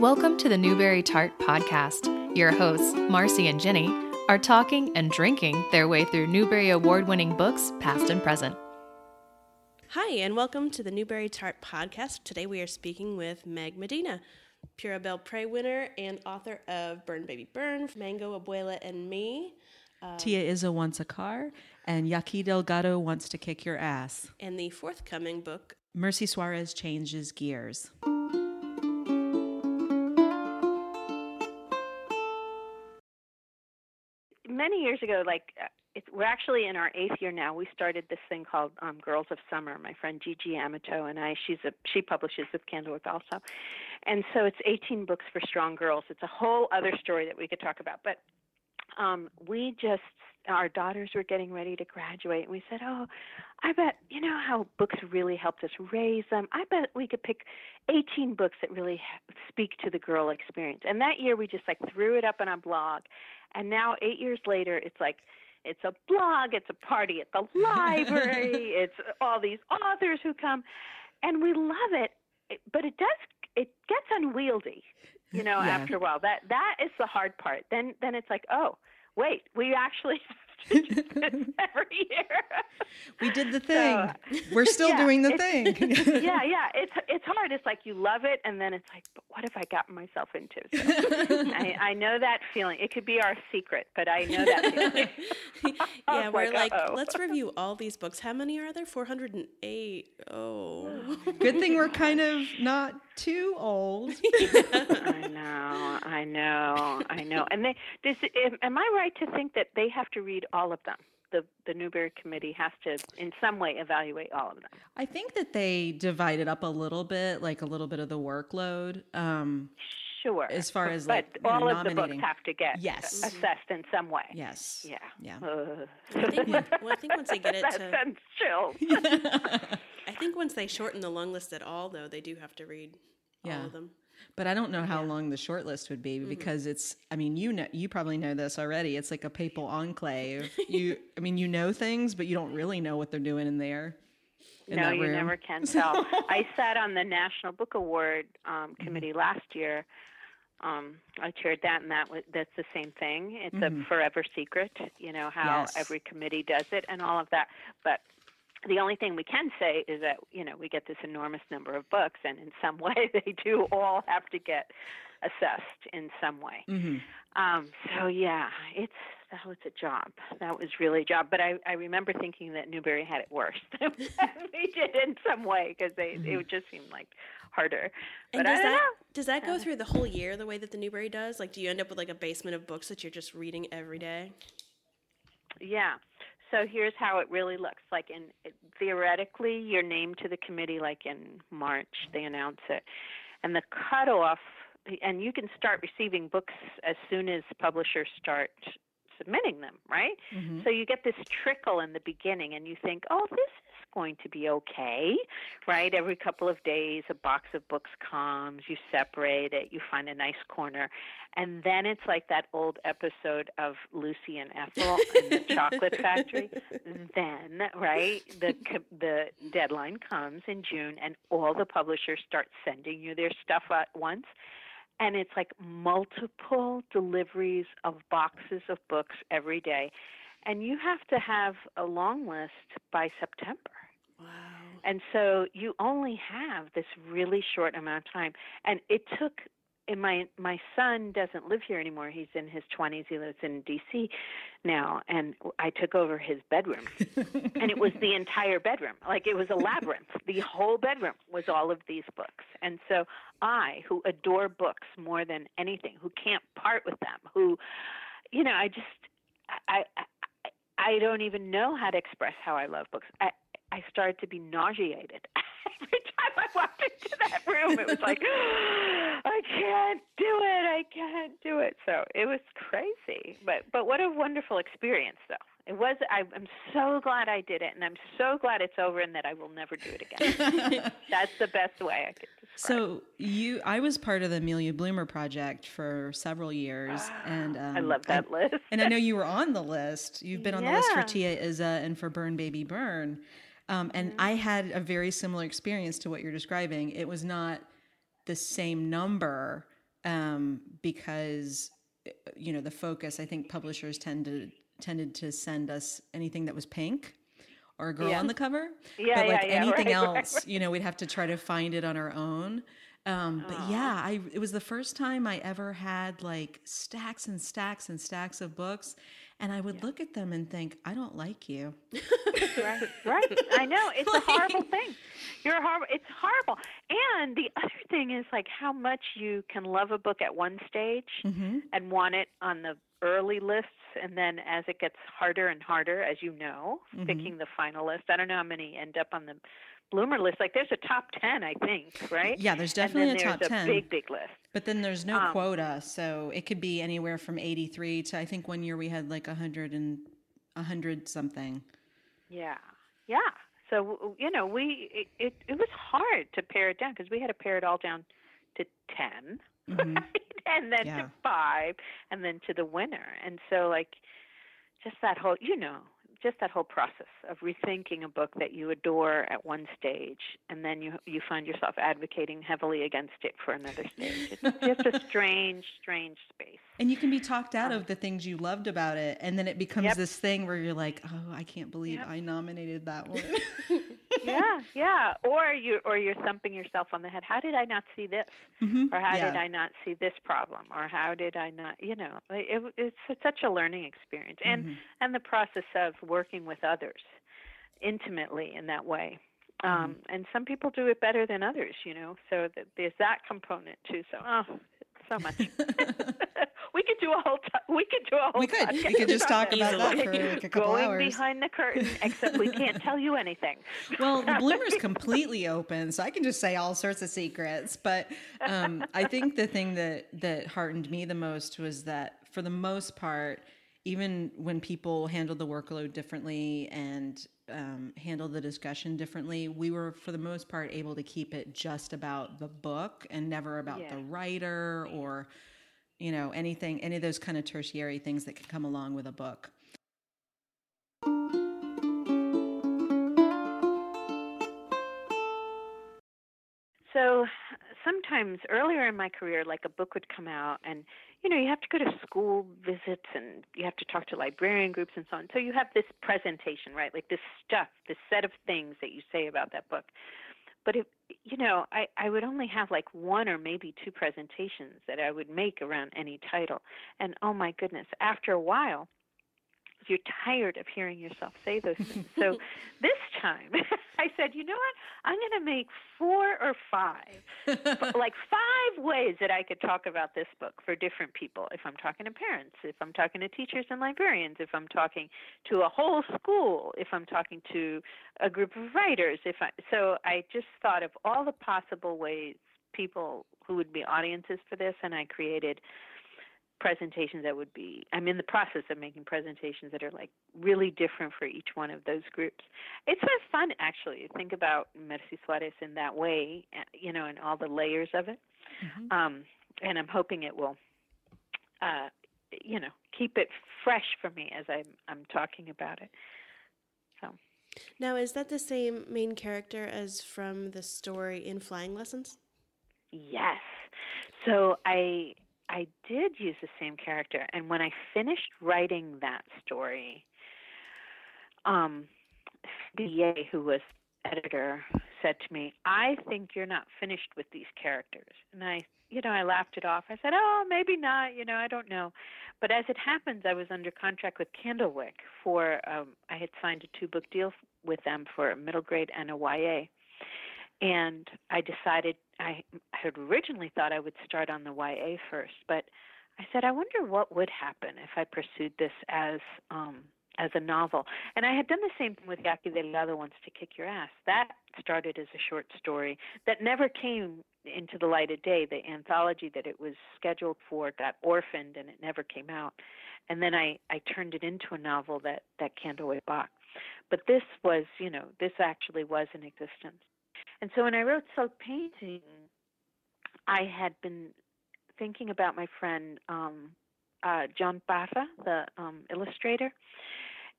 Welcome to the Newbery Tart Podcast. Your hosts, Marcy and Jennie, are talking and drinking their way through Newbery Award winning books, past and present. Hi, and welcome to the Newbery Tart Podcast. Today we are speaking with Meg Medina, Pura Belpré winner and author of Burn Baby Burn, Mango Abuela and Me, uh, Tia Isa wants a car, and Yaqui Delgado wants to kick your ass. and the forthcoming book. Merci Suarez changes gears. Many years ago, like uh, it's, we're actually in our eighth year now. We started this thing called um, Girls of Summer. My friend Gigi Amateau and I. She's a she publishes with Candlewick also, and so it's 18 books for strong girls. It's a whole other story that we could talk about. But um, we just our daughters were getting ready to graduate, and we said, "Oh, I bet you know how books really helped us raise them. I bet we could pick 18 books that really speak to the girl experience." And that year, we just like threw it up on a blog, and now eight years later, it's like it's a blog, it's a party at the library, it's all these authors who come, and we love it. it but it does it gets unwieldy, you know. Yeah. After a while, that that is the hard part. Then then it's like, oh, wait, we actually have to do this every year. We did the thing. So, We're still yeah, doing the thing. yeah, yeah. It's it's hard. It's like you love it, and then it's like, but what have I gotten myself into? So I, I know that feeling. It could be our secret, but I know that feeling. yeah, was we're like, like, uh-oh. let's review all these books. How many are there? 408. Oh. Good thing we're kind of not too old. I know, I know, I know. And they, this, am- am I right to think that they have to read all of them? The the Newbery Committee has to, in some way, evaluate all of them. I think that they divided up a little bit, like a little bit of the workload. Um, Sure. As far as, but like, you know, all of the books have to get Yes. assessed in some way. yes. Yeah. Yeah. Uh, I think, when- well, I think once they get it that to, sends chills. I think once they shorten the long list at all, though, they do have to read Yeah. all of them. But I don't know how long the short list would be because it's I mean, you know you probably know this already. It's like a papal enclave. You I mean, you know things, but you don't really know what they're doing in there. in no, you room. never can tell. I sat on the National Book Award um, committee last year. Um, I chaired that, and that was that's the same thing. It's a forever secret. You know how Yes. every committee does it, and all of that. But the only thing we can say is that you know we get this enormous number of books, and in some way they do all have to get assessed in some way. Mhm. Um, so yeah, it's that was a job. That was really a job. But I, I remember thinking that Newbery had it worse than we did in some way because they it would just seem like harder. And But I does that know. does that go through the whole year the way that the Newbery does? Like, do you end up with like a basement of books that you're just reading every day? Yeah. So here's how it really looks. Like in theoretically, you're named to the committee like in March. They announce it, and the cutoff, and you can start receiving books as soon as publishers start submitting them, right? Mhm. So you get this trickle in the beginning, and you think, oh, this is going to be okay, right? Every couple of days, a box of books comes, you separate it, you find a nice corner. And then it's like that old episode of Lucy and Ethel in the chocolate factory. Then, right, the the deadline comes in June, and all the publishers start sending you their stuff at once and it's like multiple deliveries of boxes of books every day and you have to have a long list by September Wow. and so you only have this really short amount of time. And it took and my my son doesn't live here anymore. He's in his 20s he lives in DC now. And I took over his bedroom. And it was the entire bedroom. Like it was a labyrinth. The whole bedroom was all of these books. And so i who adore books more than anything who can't part with them who you know i just i i i don't even know how to express how i love books. I i started to be nauseated. Every time i walked into that room it was like i can't do it i can't do it. So it was crazy. But but what a wonderful experience though. It was I, i'm so glad i did it and i'm so glad it's over and that i will never do it again. That's the best way i could describe So you, I was part of the Amelia Bloomer project for several years, and um, i love that list. And I know you were on the list. You've been on the list for Tia Isa and for Burn Baby Burn. Um, and Mm-hmm. I had a very similar experience to what you're describing. It was not the same number um, because you know the focus. I think publishers tend to tended to send us anything that was pink or a girl Yeah. on the cover. Yeah, but like yeah, yeah, anything right, right, else, you know, we'd have to try to find it on our own. Um, but yeah, I it was the first time I ever had like stacks and stacks and stacks of books, and I would look at them and think, I don't like you. right, right. I know it's a horrible thing. You're horrible. It's horrible. And the other thing is like how much you can love a book at one stage Mm-hmm. and want it on the early lists, and then as it gets harder and harder, as you know, Mhm. picking the final list. I don't know how many end up on the bloomer list. Like there's a top ten, I think, right? Yeah, there's definitely a top there's ten. big, big list. But then there's no Um, quota, so it could be anywhere from 83 to I think one year we had like 100 and 100 something. Yeah, yeah. So you know, we it it, it was hard to pare it down because we had to pare it all down to 10 Mhm. right? and then Yeah. to five, and then to the winner. And so, like, just that whole, you know, just that whole process of rethinking a book that you adore at one stage, and then you you find yourself advocating heavily against it for another stage. It's just a strange, strange space. And you can be talked out of the things you loved about it, and then it becomes Yep. this thing where you're like, "Oh, I can't believe Yep. I nominated that one." yeah, yeah. Or you or you're thumping yourself on the head. How did I not see this? Mhm. Or how Yeah. did I not see this problem? Or how did I not? You know, it, it's such a learning experience, and Mhm. and the process of working with others intimately in that way. Um, And some people do it better than others, you know. So th- there's that component too. So oh, so much. we could do a whole. T- we could do a whole. We could. We could just talk about that for like a couple hours Going hours. behind the curtain, except we can't tell you anything. Well, the bloomer's completely open, so I can just say all sorts of secrets. But um, I think the thing that that heartened me the most was that, for the most part, even when people handled the workload differently and um, handled the discussion differently, we were, for the most part, able to keep it just about the book and never about Yeah. the writer or, you know, anything, any of those kind of tertiary things that can come along with a book. So sometimes earlier in my career, like a book would come out, and you know, you have to go to school visits and you have to talk to librarian groups and so on. So you have this presentation, right? Like this stuff, this set of things that you say about that book. But if you know, I, I would only have like one or maybe two presentations that I would make around any title. And oh my goodness, after a while, you're tired of hearing yourself say those things. So this time I said, you know what? I'm going to make four or five, like five ways that I could talk about this book for different people. If I'm talking to parents, if I'm talking to teachers and librarians, if I'm talking to a whole school, if I'm talking to a group of writers, if I so I just thought of all the possible ways people who would be audiences for this and I created presentations that would be I'm in the process of making presentations that are like really different for each one of those groups. It's been fun actually to think about Merci Suarez in that way, uh, you know, and all the layers of it. Mhm. Um, and I'm hoping it will, uh, you know, keep it fresh for me as I'm I'm talking about it. So Now, is that the same main character as from the story in Flying Lessons? Yes. So I I did use the same character and when I finished writing that story um who was editor said to me, "I think you're not finished with these characters." And I, you know, I laughed it off. I said, "Oh, maybe not, you know, I don't know." But as it happens, I was under contract with Candlewick for um I had signed a two book deal with them for a middle grade and a YA and I decided I had originally thought I would start on the YA first, but I said I wonder what would happen if I pursued this as um as a novel. And I had done the same thing with Yaqui Delgado Wants to Kick Your Ass. That started as a short story that never came into the light of day. The anthology that it was scheduled for got orphaned and it never came out. And then I, I turned it into a novel that, that Candlewick bought. But this was, you know, this actually was in existence. And so when I wrote Sol Painting, I had been thinking about my friend um, uh, John Parra, the um, illustrator,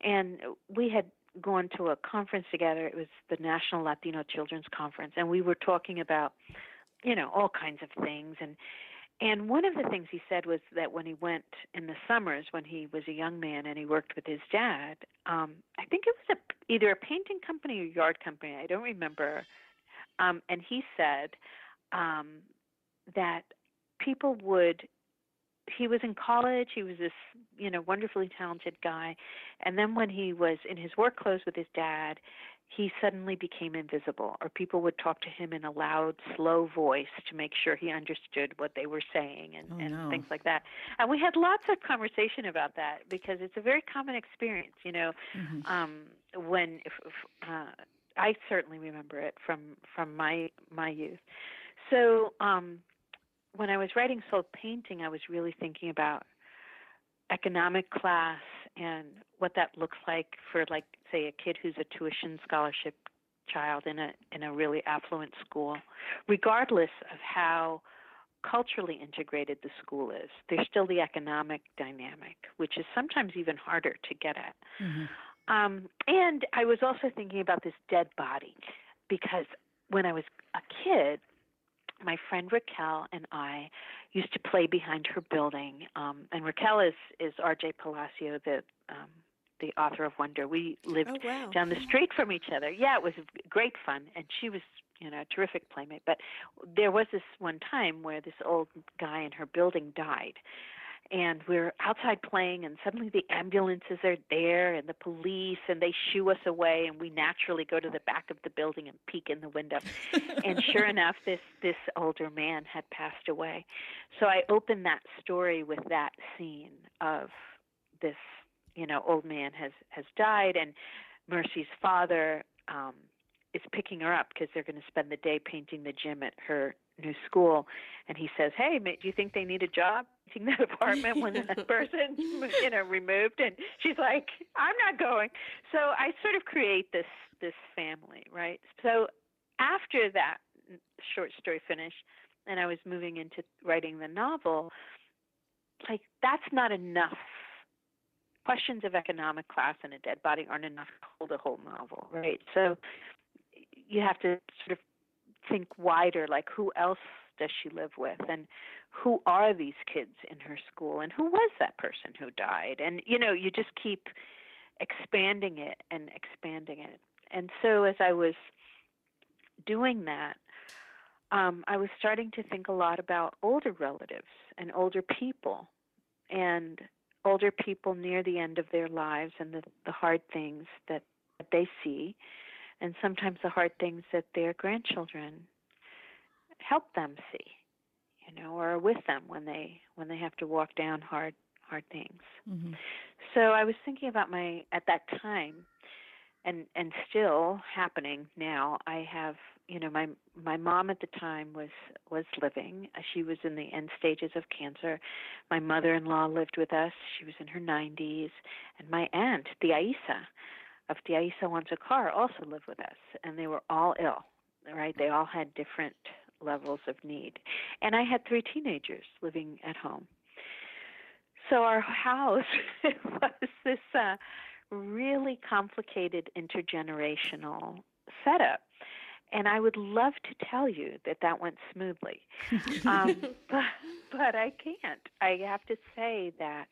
and we had gone to a conference together. It was the National Latino Children's Conference, and we were talking about, you know, all kinds of things. And and one of the things he said was that when he went in the summers when he was a young man and he worked with his dad, um, I think it was a, either a painting company or yard company, I don't remember. Um, and he said um, that people would he was in college he was this you know wonderfully talented guy and then when he was in his work clothes with his dad he suddenly became invisible, or people would talk to him in a loud, slow voice to make sure he understood what they were saying and, Oh, and no. things like that. And we had lots of conversation about that because it's a very common experience, you know. Mhm. Um, when if, if, uh, I certainly remember it from from my my youth. So um, when I was writing Sol Painting, I was really thinking about economic class and what that looks like for like say a kid who's a tuition scholarship child in a in a really affluent school regardless of how culturally integrated the school is there's still the economic dynamic which is sometimes even harder to get at Mhm. Um, and I was also thinking about this dead body because when I was a kid, my friend Raquel and I used to play behind her building. Um, and Raquel is is R.J. Palacio, the um, the author of Wonder. We lived Oh wow. down the street from each other. Yeah, it was great fun, and she was, you know, a terrific playmate. But there was this one time where this old guy in her building died, and we're outside playing, and suddenly the ambulances are there, and the police, and they shoo us away, and we naturally go to the back of the building and peek in the window. and sure enough, this this older man had passed away. So I opened that story with that scene of this you know old man has has died and Merci's father um is picking her up because they're going to spend the day painting the gym at her new school and he says hey do you think they need a job painting that apartment when that person you know removed? And she's like i'm not going. So i sort of create this this family right? So after that short story finished and i was moving into writing the novel like that's not enough. Questions of economic class and a dead body aren't enough to hold a whole novel, right? So you have to sort of think wider, like who else does she live with, and who are these kids in her school, and who was that person who died, and you know, you just keep expanding it and expanding it. And so as I was doing that, um, I was starting to think a lot about older relatives and older people, and older people near the end of their lives and the, the hard things that, that they see, and sometimes the hard things that their grandchildren help them see, you know, or are with them when they when they have to walk down hard hard things. Mhm. So I was thinking about my at that time and and still happening now. I have, you know, my my mom at the time was was living. She was in the end stages of cancer. My mother-in-law lived with us. She was in her 90s, and my aunt, Tia Isa of Tia Isa wants a car also lived with us, and they were all ill. Right? They all had different levels of need. And I had three teenagers living at home. So our house was this uh, really complicated intergenerational setup. And I would love to tell you that that went smoothly, um, but, but I can't. I have to say that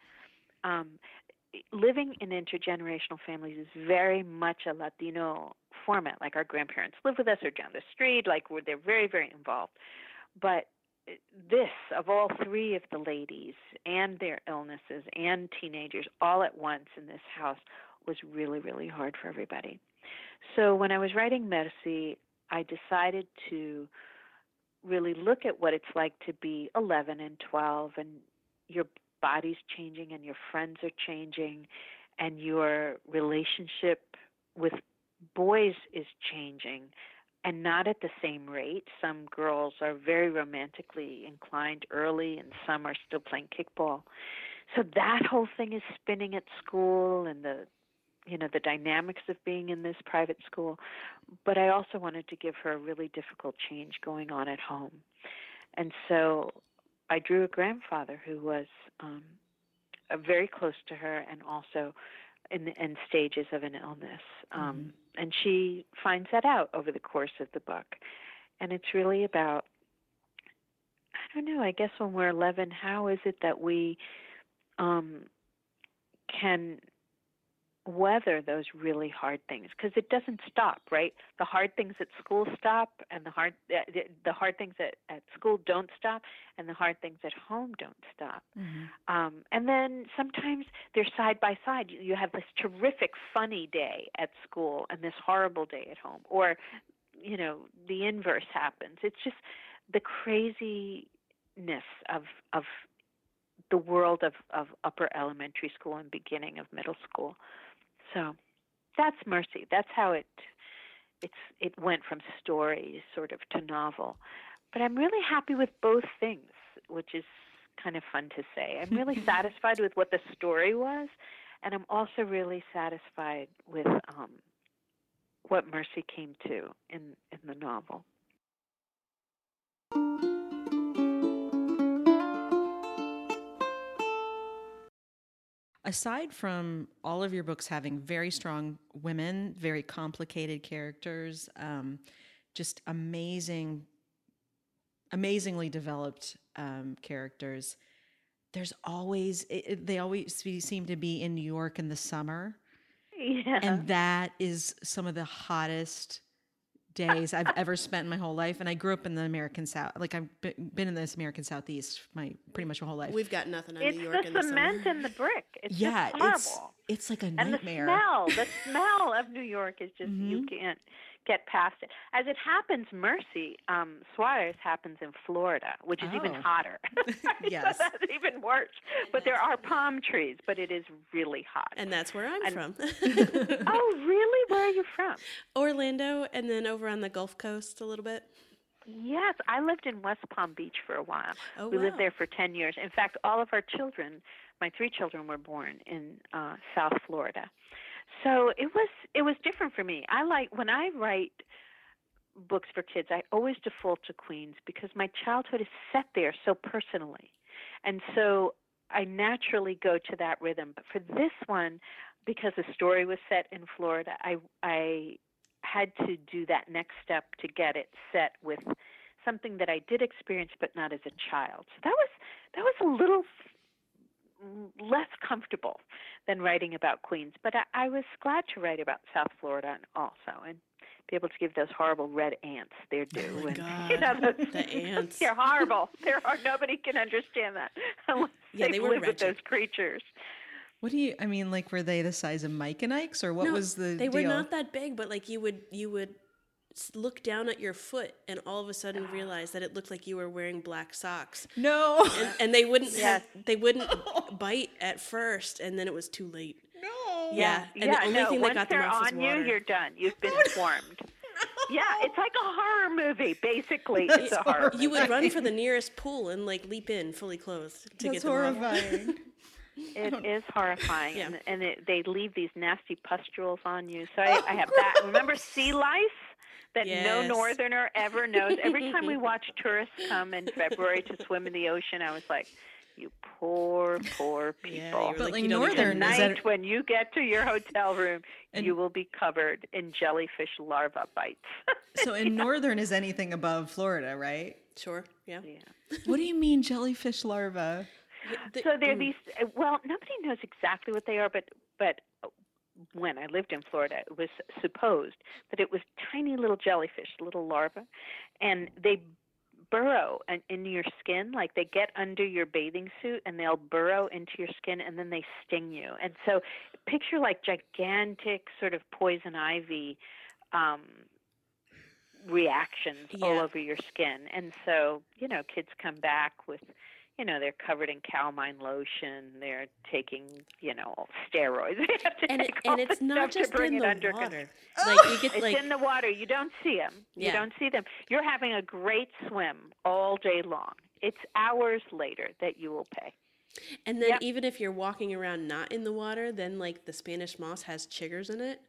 um, living in intergenerational families is very much a Latino format. Like our grandparents live with us or down the street. Like we're, they're very, very involved. But eh, this, of all three of the ladies and their illnesses and teenagers all at once in this house, was really, really hard for everybody. So when I was writing Merci, I decided to really look at what it's like to be 11 and 12 and your body's changing and your friends are changing and your relationship with boys is changing and not at the same rate. Some girls are very romantically inclined early, and some are still playing kickball. So that whole thing is spinning at school, and the you know the dynamics of being in this private school. But I also wanted to give her a really difficult change going on at home, and so I drew a grandfather who was um, very close to her, and also in the end stages of an illness. Um, And she finds that out over the course of the book. And it's really about, I don't know, I guess when we're 11, how is it that we um, can weather those really hard things because it doesn't stop right the hard things at school stop and the hard the, hard things at, at school don't stop and the hard things at home don't stop Mm-hmm. um, and then sometimes they're side by side you, you have this terrific funny day at school and this horrible day at home or you know the inverse happens it's just the craziness of of the world of, of upper elementary school and beginning of middle school. So that's Merci. That's how it it's it went from story sort of to novel. But I'm really happy with both things, which is kind of fun to say. I'm really satisfied with what the story was, and I'm also really satisfied with um, what Merci came to in in the novel. Aside from all of your books having very strong women, very complicated characters, um, just amazing, amazingly developed um, characters, there's always it, it- they always seem to be in New York in the summer, Yeah. and that is some of the hottest days I've ever spent in my whole life. And I grew up in the American South, like I've been in this American Southeast my pretty much my whole life. We've got nothing on it's New York the in the cement summer. and the brick. It's yeah, just horrible. it's it's like a and nightmare. the smell, the smell of New York is just you Mhm. can't get past it. As it happens, Merci um, Suarez happens in Florida, which is even Oh. hotter. Yes. so that's even worse. But there are palm trees, but it is really hot. and that's where I'm And- from. oh, really? Where are you from? Orlando, and then over on the Gulf Coast a little bit. Yes, I lived in West Palm Beach for a while. Oh, we wow. lived there for 10 years. In fact, all of our children, my three children were born in uh South Florida. So it was it was different for me. I like when I write books for kids, I always default to Queens because my childhood is set there so personally. And so I naturally go to that rhythm. But for this one, because the story was set in Florida, I I had to do that next step to get it set with something that I did experience but not as a child. So that was that was a little less comfortable than writing about Queens, but I, I was glad to write about South Florida and also and be able to give those horrible red ants their due. Oh my and, you God, know, those, the ants. They're horrible. They're hor- nobody can understand that unless Yeah, they they were live with those creatures. What do you? I mean, like, were they the size of Mike and Ike's, or what no, was the they deal? were not that big, but like you would you would s- look down at your foot and all of a sudden ah. realize that it looked like you were wearing black socks. no, And, and they wouldn't Yes. have, they wouldn't bite at first, and then it was too late. no. Yeah, and the yeah, only no, thing that once got them they're off on you, water. you're done. You've been informed. Yeah, it's like a horror movie. Basically, it's a horror. You would run for the nearest pool and like leap in fully clothed to That's get them off. horrifying. It is horrifying, Yeah. and, and it, they leave these nasty pustules on you. So I, oh, I have that. Remember sea lice that no northerner ever knows. Every time we watch tourists come in February to swim in the ocean, I was like, "You poor, poor people." you were But, like, you don't need northern- is that- when you get to your hotel room, And- you will be covered in jellyfish larva bites. so in northern is anything above Florida, right? Sure, yeah. yeah. What do you mean jellyfish larva? So there are mm, these. uh, Well, nobody knows exactly what they are, but but when I lived in Florida, it was supposed that it was tiny little jellyfish, little larvae, and they burrow in, in your skin. Like they get under your bathing suit and they'll burrow into your skin, and then they sting you. And so, picture like gigantic sort of poison ivy. Um, reactions all over your skin and so you know kids come back with you know they're covered in calamine lotion they're taking you know steroids. They have to and it, all and it's not just in it the under water. Like you get it's like in the water. You don't see them you don't see them. You're having a great swim all day long. It's hours later that you will pay. And then Yep. even if you're walking around not in the water, then like the Spanish moss has chiggers in it,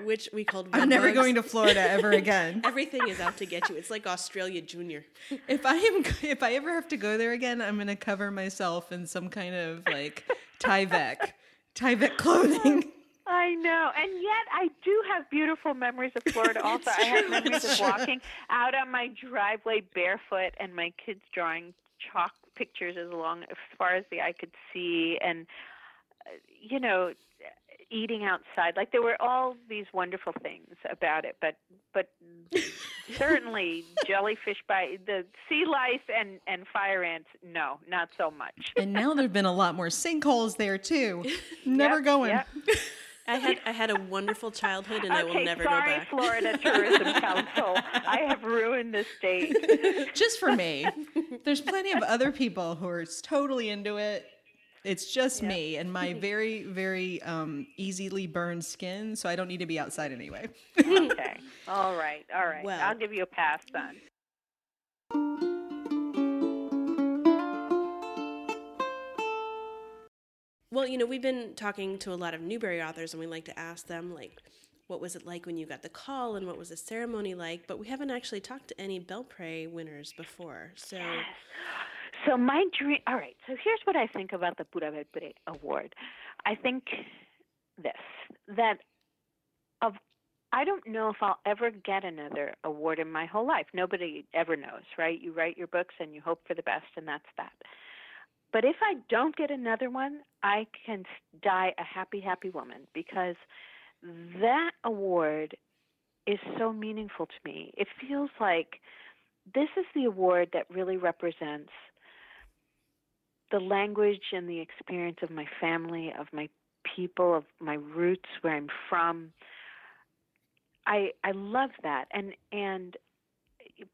which we called. I'm never bugs. going to Florida ever again. Everything is out to get you. It's like Australia Junior. if I am, if I ever have to go there again, I'm gonna cover myself in some kind of like Tyvek, Tyvek clothing. I know, and yet I do have beautiful memories of Florida. Also, I have memories of walking out on my driveway barefoot, and my kids drawing chalk pictures as long as far as the eye could see, and uh, you know, eating outside. Like there were all these wonderful things about it, but but certainly jellyfish by the sea lice and and fire ants. No, not so much. and now there've been a lot more sinkholes there too. Never Yep, going. yep. I had I had a wonderful childhood, and I will never sorry, go back. Florida Tourism Council. I have ruined the state. Just for me. There's plenty of other people who are totally into it. It's just me and my very, very um, easily burned skin, so I don't need to be outside anyway. Okay. All right. All right. Well. I'll give you a pass then. Well, you know, we've been talking to a lot of Newbery authors, and we like to ask them, like, what was it like when you got the call, and what was the ceremony like? But we haven't actually talked to any Belpre winners before. So, So my dream. All right. So here's what I think about the Pura Belpré Award. I think this that of I don't know if I'll ever get another award in my whole life. Nobody ever knows, right? You write your books and you hope for the best, and that's that. But if I don't get another one, I can die a happy, happy woman because that award is so meaningful to me. It feels like this is the award that really represents the language and the experience of my family, of my people, of my roots, where I'm from. I I love that, and and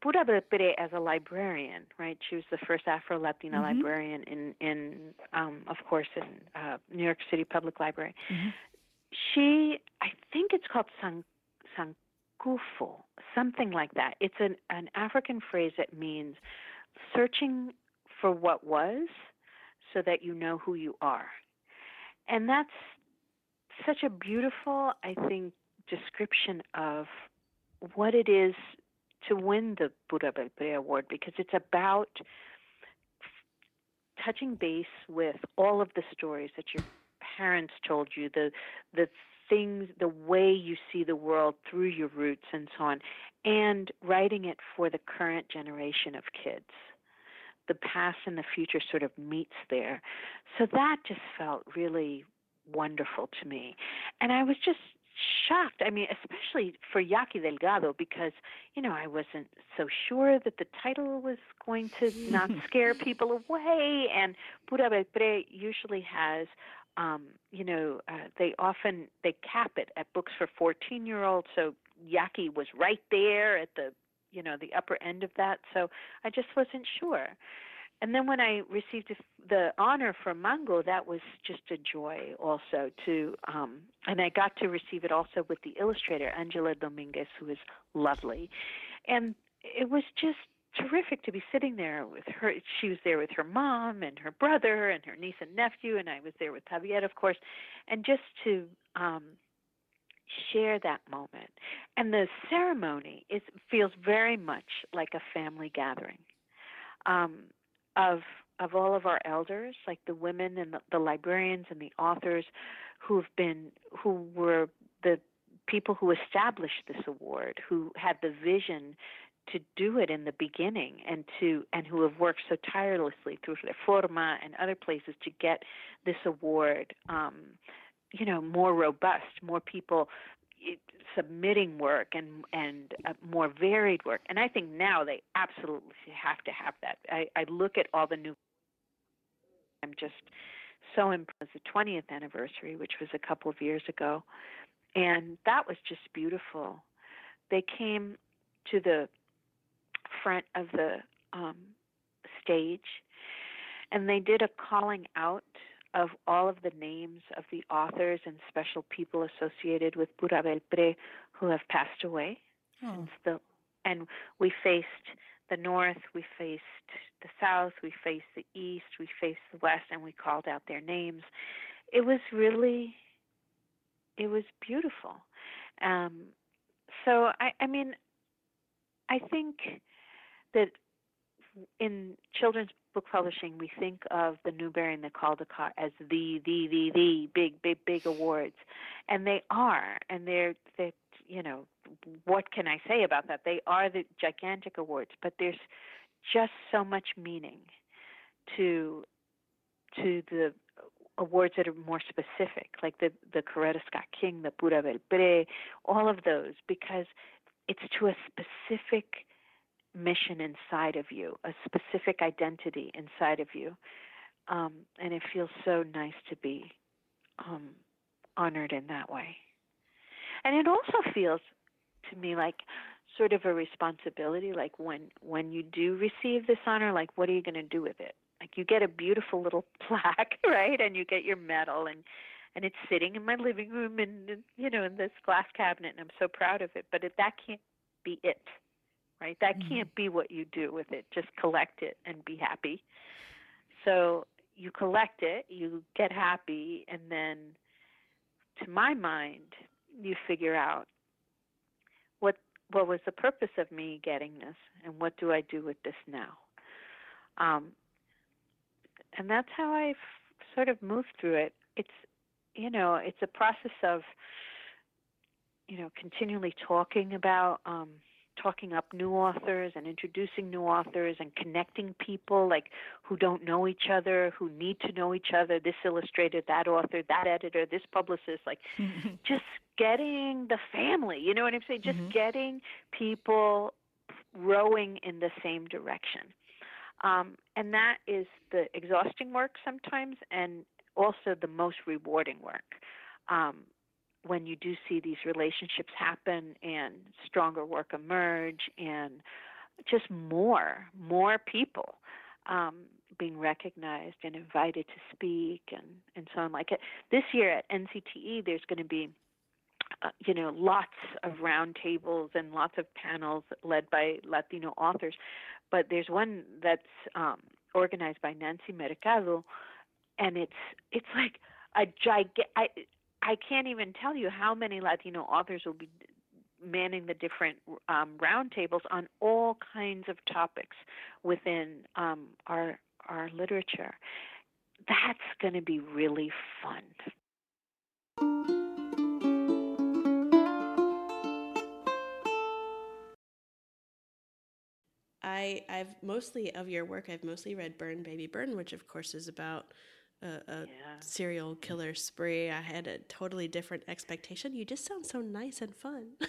Pura Belpré as a librarian, right? She was the first Afro Latina Mhm. librarian in in um, of course in uh, New York City Public Library. Mhm. She, I think it's called san Sankofa, something like that. It's an an African phrase that means searching for what was, so that you know who you are, and that's such a beautiful, I think, description of what it is to win the Pura Belpré Award because it's about touching base with all of the stories that your parents told you, the the things, the way you see the world through your roots and so on, and writing it for the current generation of kids. The past and the future sort of meets there. So that just felt really wonderful to me. And I was just shocked. I mean, especially for Yaqui Delgado, because, you know, I wasn't so sure that the title was going to not scare people away. And Pura Belpré usually has, um, you know, uh, they often, they cap it at books for 14 year olds. So Yaqui was right there at the, you know, the upper end of that. So I just wasn't sure. And then when I received the honor from Mango, that was just a joy also to, um, and I got to receive it also with the illustrator Angela Dominguez, who is lovely, and it was just terrific to be sitting there with her. She was there with her mom and her brother and her niece and nephew, and I was there with Javier, of course, and just to um, share that moment. And the ceremony is feels very much like a family gathering. Um, of of all of our elders, like the women and the, the librarians and the authors who've been who were the people who established this award, who had the vision to do it in the beginning and to and who have worked so tirelessly through Reforma and other places to get this award um, you know more robust, more people eh, submitting work and and uh, more varied work. And I think now they absolutely have to have that. I, I look at all the new. I'm just so impressed. The 20th anniversary, which was a couple of years ago, and that was just beautiful. They came to the front of the um, stage, and they did a calling out of all of the names of the authors and special people associated with Pura Belpre who have passed away Oh. since the and we faced the north, we faced the south, we faced the east, we faced the west and we called out their names. It was really it was beautiful. Um so I I mean I think that in children's book publishing, we think of the Newbery and the Caldecott as the, the, the, the big, big, big awards, and they are, and they're, they, you know, what can I say about that? They are the gigantic awards, but there's just so much meaning to to the awards that are more specific, like the the Coretta Scott King, the Pura Belpré, all of those, because it's to a specific mission inside of you, a specific identity inside of you, um, and it feels so nice to be um, honored in that way. And it also feels to me like sort of a responsibility like when when you do receive this honor like what are you going to do with it? Like you get a beautiful little plaque right? And you get your medal and and it's sitting in my living room and you know in this glass cabinet and i'm so proud of it but it, that can't be it right that mm-hmm. can't be what you do with it just collect it and be happy so you collect it you get happy and then to my mind you figure out what what was the purpose of me getting this and what do I do with this now? Um, and that's how I've sort of moved through it. It's you know, it's a process of you know, continually talking about um, talking up new authors and introducing new authors and connecting people like who don't know each other, who need to know each other, this illustrator, that author, that editor, this publicist, like just getting the family, you know what I'm saying? Just mm-hmm. getting people rowing in the same direction. Um, and that is the exhausting work sometimes and also the most rewarding work. Um, when you do see these relationships happen and stronger work emerge and just more, more people um, being recognized and invited to speak and, and so on. Like it. This year at NCTE, there's going to be uh, you know, lots of roundtables and lots of panels led by Latino authors. But there's one that's um, organized by Nancy Mercado, and it's it's like a gigantic. I can't even tell you how many Latino authors will be manning the different um, roundtables on all kinds of topics within um, our our literature. That's going to be really fun. I I've mostly of your work I've mostly read Burn Baby Burn, which of course is about a, a yeah. serial killer spree. I had a totally different expectation. You just sound so nice and fun.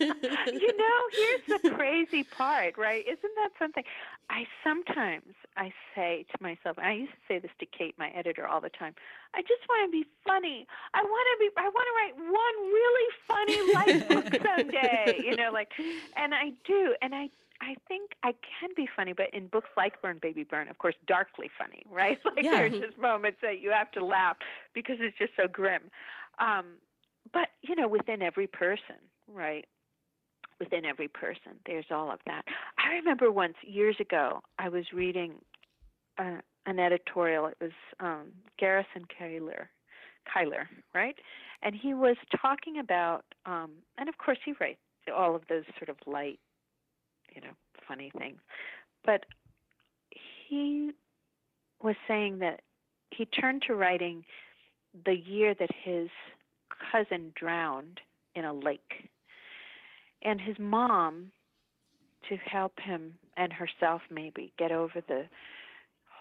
you know, here's the crazy part, right? Isn't that something? I sometimes I say to myself, and I used to say this to Kate, my editor, all the time. I just want to be funny. I want to be. I want to write one really funny life book someday. You know, like, and I do, and I I think I can be funny, but in books like Burn Baby Burn, of course, darkly funny, right? Like yeah. there's just moments that you have to laugh because it's just so grim. Um, but you know, within every person, right? Within every person, there's all of that. I remember once years ago, I was reading uh, an editorial. It was um, Garrison Keillor, Keillor, right? And he was talking about, um, and of course, he writes all of those sort of light you know, funny things. But he was saying that he turned to writing the year that his cousin drowned in a lake. And his mom, to help him and herself maybe get over the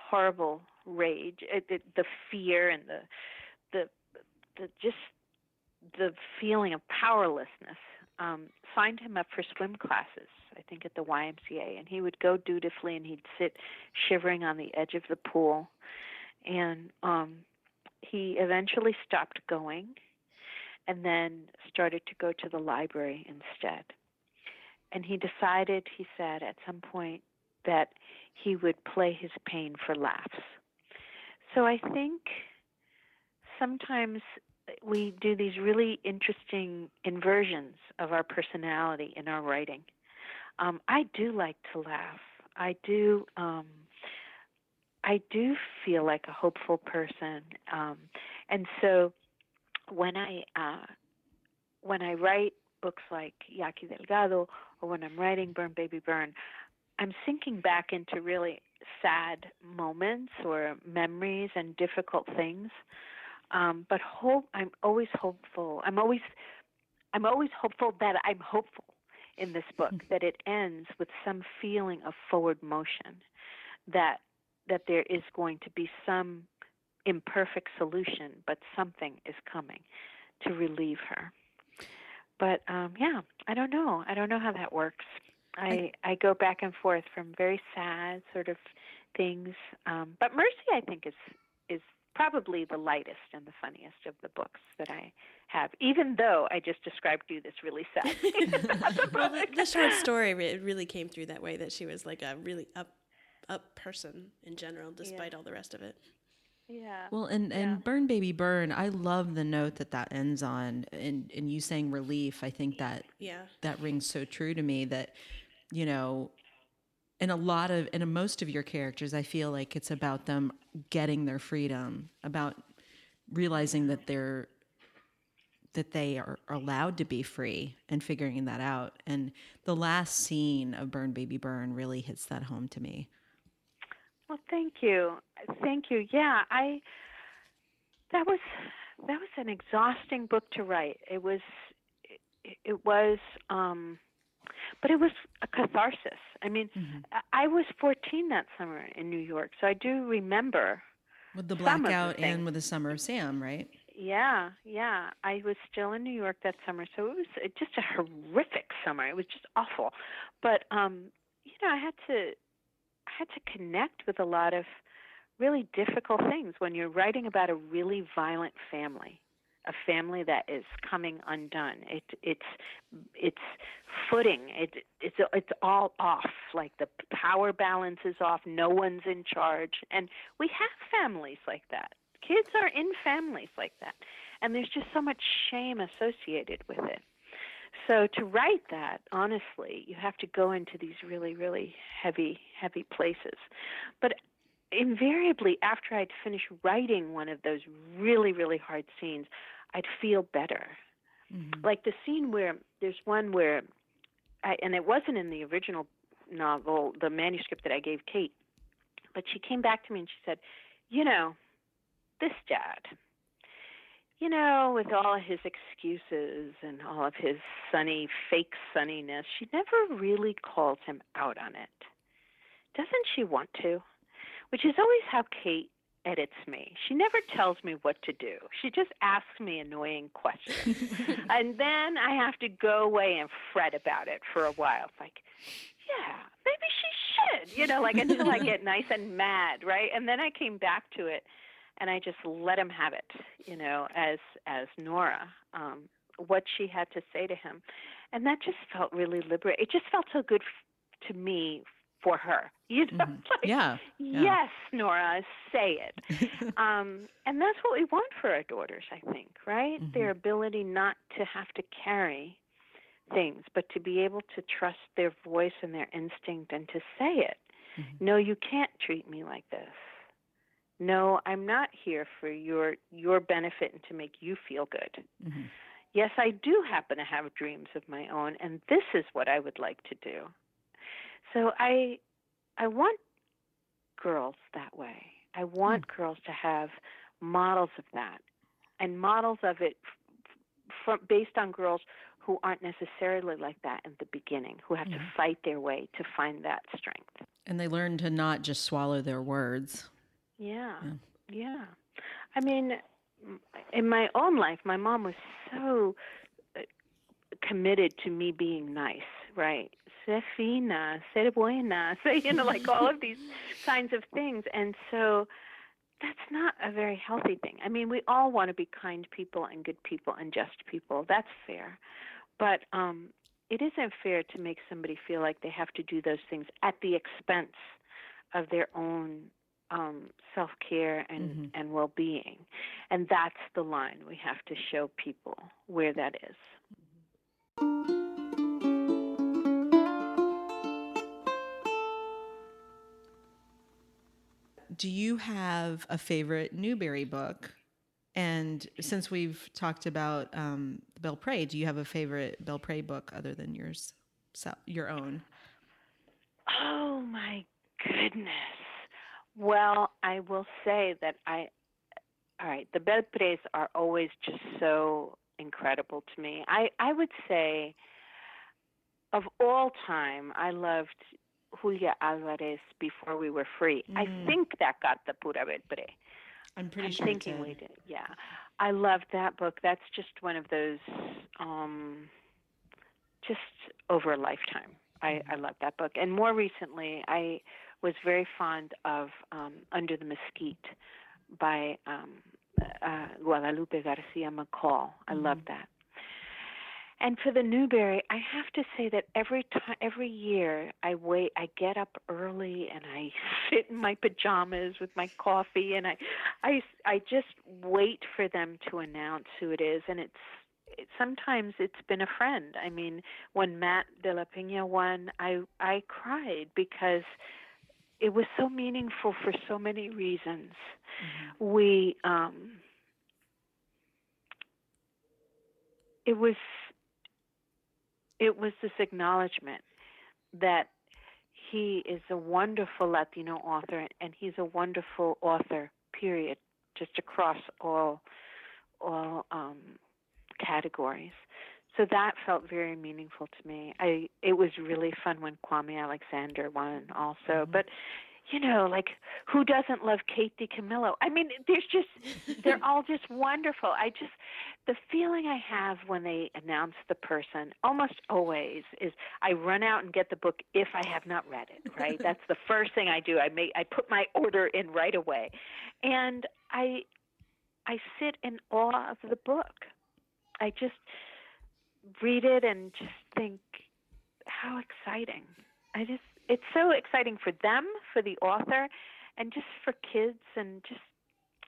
horrible rage, it, the fear and the the the just the feeling of powerlessness, um, signed him up for swim classes I think at the YMCA, and he would go dutifully and he'd sit shivering on the edge of the pool. And um, he eventually stopped going and then started to go to the library instead. And he decided, he said, at some point that he would play his pain for laughs. So I think sometimes we do these really interesting inversions of our personality in our writing um, I do like to laugh. I do. Um, I do feel like a hopeful person, um, and so when I uh, when I write books like Yaqui Delgado or when I'm writing Burn Baby Burn, I'm sinking back into really sad moments or memories and difficult things. Um, but hope I'm always hopeful. I'm always I'm always hopeful that I'm hopeful in this book mm-hmm. that it ends with some feeling of forward motion that that there is going to be some imperfect solution, but something is coming to relieve her. But um, yeah, I don't know. I don't know how that works. I I go back and forth from very sad sort of things, um, but Merci I think is is probably the lightest and the funniest of the books that I have. Even though I just described you this really sad. well, the, the, short story it really came through that way that she was like a really up up person in general, despite yeah. all the rest of it. Yeah. Well, and and yeah. burn baby burn. I love the note that that ends on, and and you saying relief. I think that yeah that rings so true to me that you know in a lot of in most of your characters i feel like it's about them getting their freedom about realizing that they're that they are allowed to be free and figuring that out. And the last scene of burn baby burn really hits that home to me. Well thank you. Thank you. Yeah i that was that was an exhausting book to write. It was it, it was um but it was a catharsis. I mean, mm-hmm. I was 14 that summer in New York, so I do remember with the blackout the and with the summer of Sam, right? Yeah, yeah. I was still in New York that summer, so it was just a horrific summer. It was just awful. But um, you know, I had to I had to connect with a lot of really difficult things when you're writing about a really violent family a family that is coming undone. It, it's it's footing. It, it's it's all off. Like the power balance is off. No one's in charge, and we have families like that. Kids are in families like that, and there's just so much shame associated with it. So to write that, honestly, you have to go into these really, really heavy, heavy places. But invariably, after I'd finished writing one of those really, really hard scenes, I'd feel better. Mm-hmm. Like the scene where there's one where, I, and it wasn't in the original novel, the manuscript that I gave Kate, but she came back to me and she said, You know, this dad, you know, with all his excuses and all of his sunny, fake sunniness, she never really calls him out on it. Doesn't she want to? Which is always how Kate edits me. She never tells me what to do. She just asks me annoying questions. and then I have to go away and fret about it for a while. It's like, yeah, maybe she should, you know, like until I get nice and mad, right? And then I came back to it and I just let him have it, you know, as as Nora, um, what she had to say to him. And that just felt really liberating. It just felt so good f- to me for her. You know, mm-hmm. like, yeah, yeah, Yes, Nora, say it. um, and that's what we want for our daughters, I think, right? Mm-hmm. Their ability not to have to carry things, but to be able to trust their voice and their instinct and to say it. Mm-hmm. No, you can't treat me like this. No, I'm not here for your your benefit and to make you feel good. Mm-hmm. Yes, I do happen to have dreams of my own, and this is what I would like to do. So I I want girls that way. I want mm. girls to have models of that and models of it from based on girls who aren't necessarily like that in the beginning, who have mm. to hmm. fight their way to find that strength. And they learn to not just swallow their words. Yeah. Yeah. yeah. I mean, in my own life, my mom was so uh, committed to me being nice, right? ser fina, ser buena, so, you know, like all of these kinds of things. And so that's not a very healthy thing. I mean, we all want to be kind people and good people and just people. That's fair. But um, it isn't fair to make somebody feel like they have to do those things at the expense of their own um, self care and, mm-hmm. and well being. And that's the line we have to show people where that is. Do you have a favorite Newbery book? And since we've talked about um, Belpré, do you have a favorite Belpré book other than yours, your own? Oh my goodness. Well, I will say that I, all right, the Belprés are always just so incredible to me. I, I would say of all time, I loved Julia Alvarez before we were free. Mm. I think that got the Pura Belpré. I'm pretty I'm sure. thinking we did. Yeah, I loved that book. That's just one of those, um, just over a lifetime. I, mm-hmm. I love that book. And more recently, I was very fond of um, Under the Mesquite by um, uh, Guadalupe Garcia McCall. I mm-hmm. love that. And for the Newbery, I have to say that every time, every year, I wait. I get up early and I sit in my pajamas with my coffee, and I, I, I just wait for them to announce who it is. And it's it, sometimes it's been a friend. I mean, when Matt De La Peña won, I I cried because it was so meaningful for so many reasons. Mm-hmm. We um, it was it was this acknowledgement that he is a wonderful Latino author and he's a wonderful author, period, just across all all um, categories. So that felt very meaningful to me. I it was really fun when Kwame Alexander won also, mm-hmm. but you know, like who doesn't love Kate DiCamillo? I mean, there's just they're all just wonderful. I just the feeling I have when they announce the person almost always is I run out and get the book if I have not read it, right? That's the first thing I do. I make I put my order in right away. And I I sit in awe of the book. I just read it and just think how exciting. I just it's so exciting for them, for the author, and just for kids and just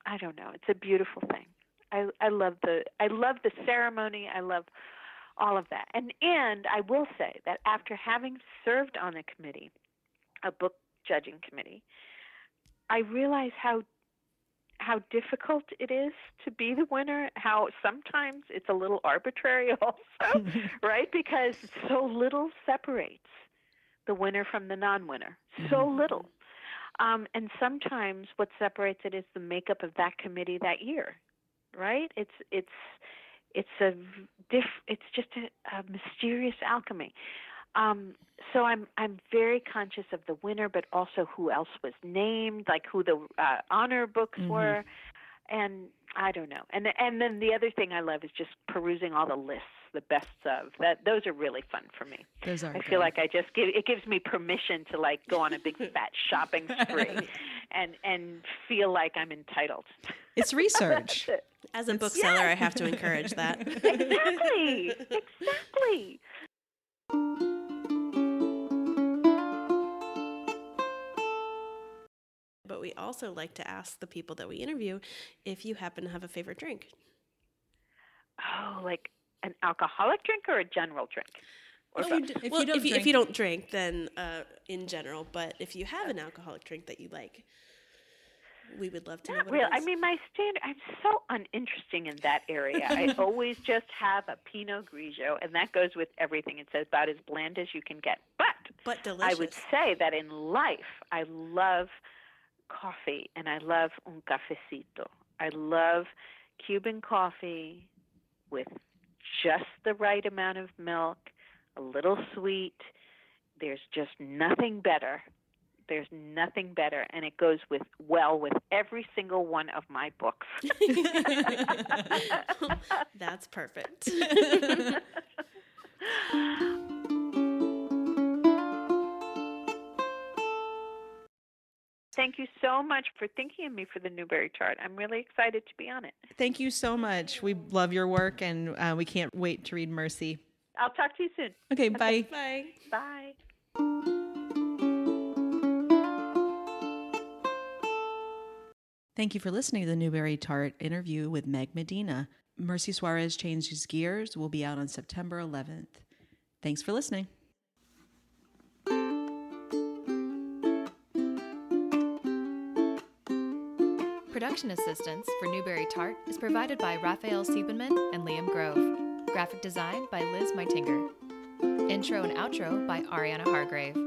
I don't know. It's a beautiful thing. I I love the I love the ceremony. I love all of that. And and I will say that after having served on a committee, a book judging committee, I realize how how difficult it is to be the winner, how sometimes it's a little arbitrary also, right? Because so little separates the winner from the non-winner. So mm-hmm. little. Um, and sometimes what separates it is the makeup of that committee that year, right? It's it's it's a diff. It's just a, a mysterious alchemy. Um, so I'm I'm very conscious of the winner, but also who else was named, like who the uh, honor books mm-hmm. were, and I don't know. And and then the other thing I love is just perusing all the lists the best of. That those are really fun for me. Those are. I good. feel like I just give it gives me permission to like go on a big fat shopping spree, and and feel like I'm entitled. It's research. As a it's, bookseller, yes. I have to encourage that. exactly. Exactly. But we also like to ask the people that we interview if you happen to have a favorite drink. Oh, like an alcoholic drink or a general drink? Or if, you, d- if, well, you if, you, if, you, don't drink, then uh, in general. But if you have an alcoholic drink that you like, we would love to Not know. really. I mean, my standard. I'm so uninteresting in that area. I always just have a Pinot Grigio, and that goes with everything. It's about as bland as you can get. But but delicious. I would say that in life, I love coffee, and I love un cafecito. I love Cuban coffee with just the right amount of milk, a little sweet. There's just nothing better. There's nothing better, and it goes with well with every single one of my books. That's perfect. Thank you so much for thinking of me for the Newbery Tart. I'm really excited to be on it. Thank you so much. We love your work and uh, we can't wait to read Merci. I'll talk to you soon. Okay, bye. bye. Bye. Thank you for listening to the Newbery Tart interview with Meg Medina. Merci Suarez Changes Gears will be out on September 11th. Thanks for listening. Production assistance for Newbery Tart is provided by Raphael Siebenman and Liam Grove. Graphic design by Liz Meitinger. Intro and outro by Ariana Hargrave.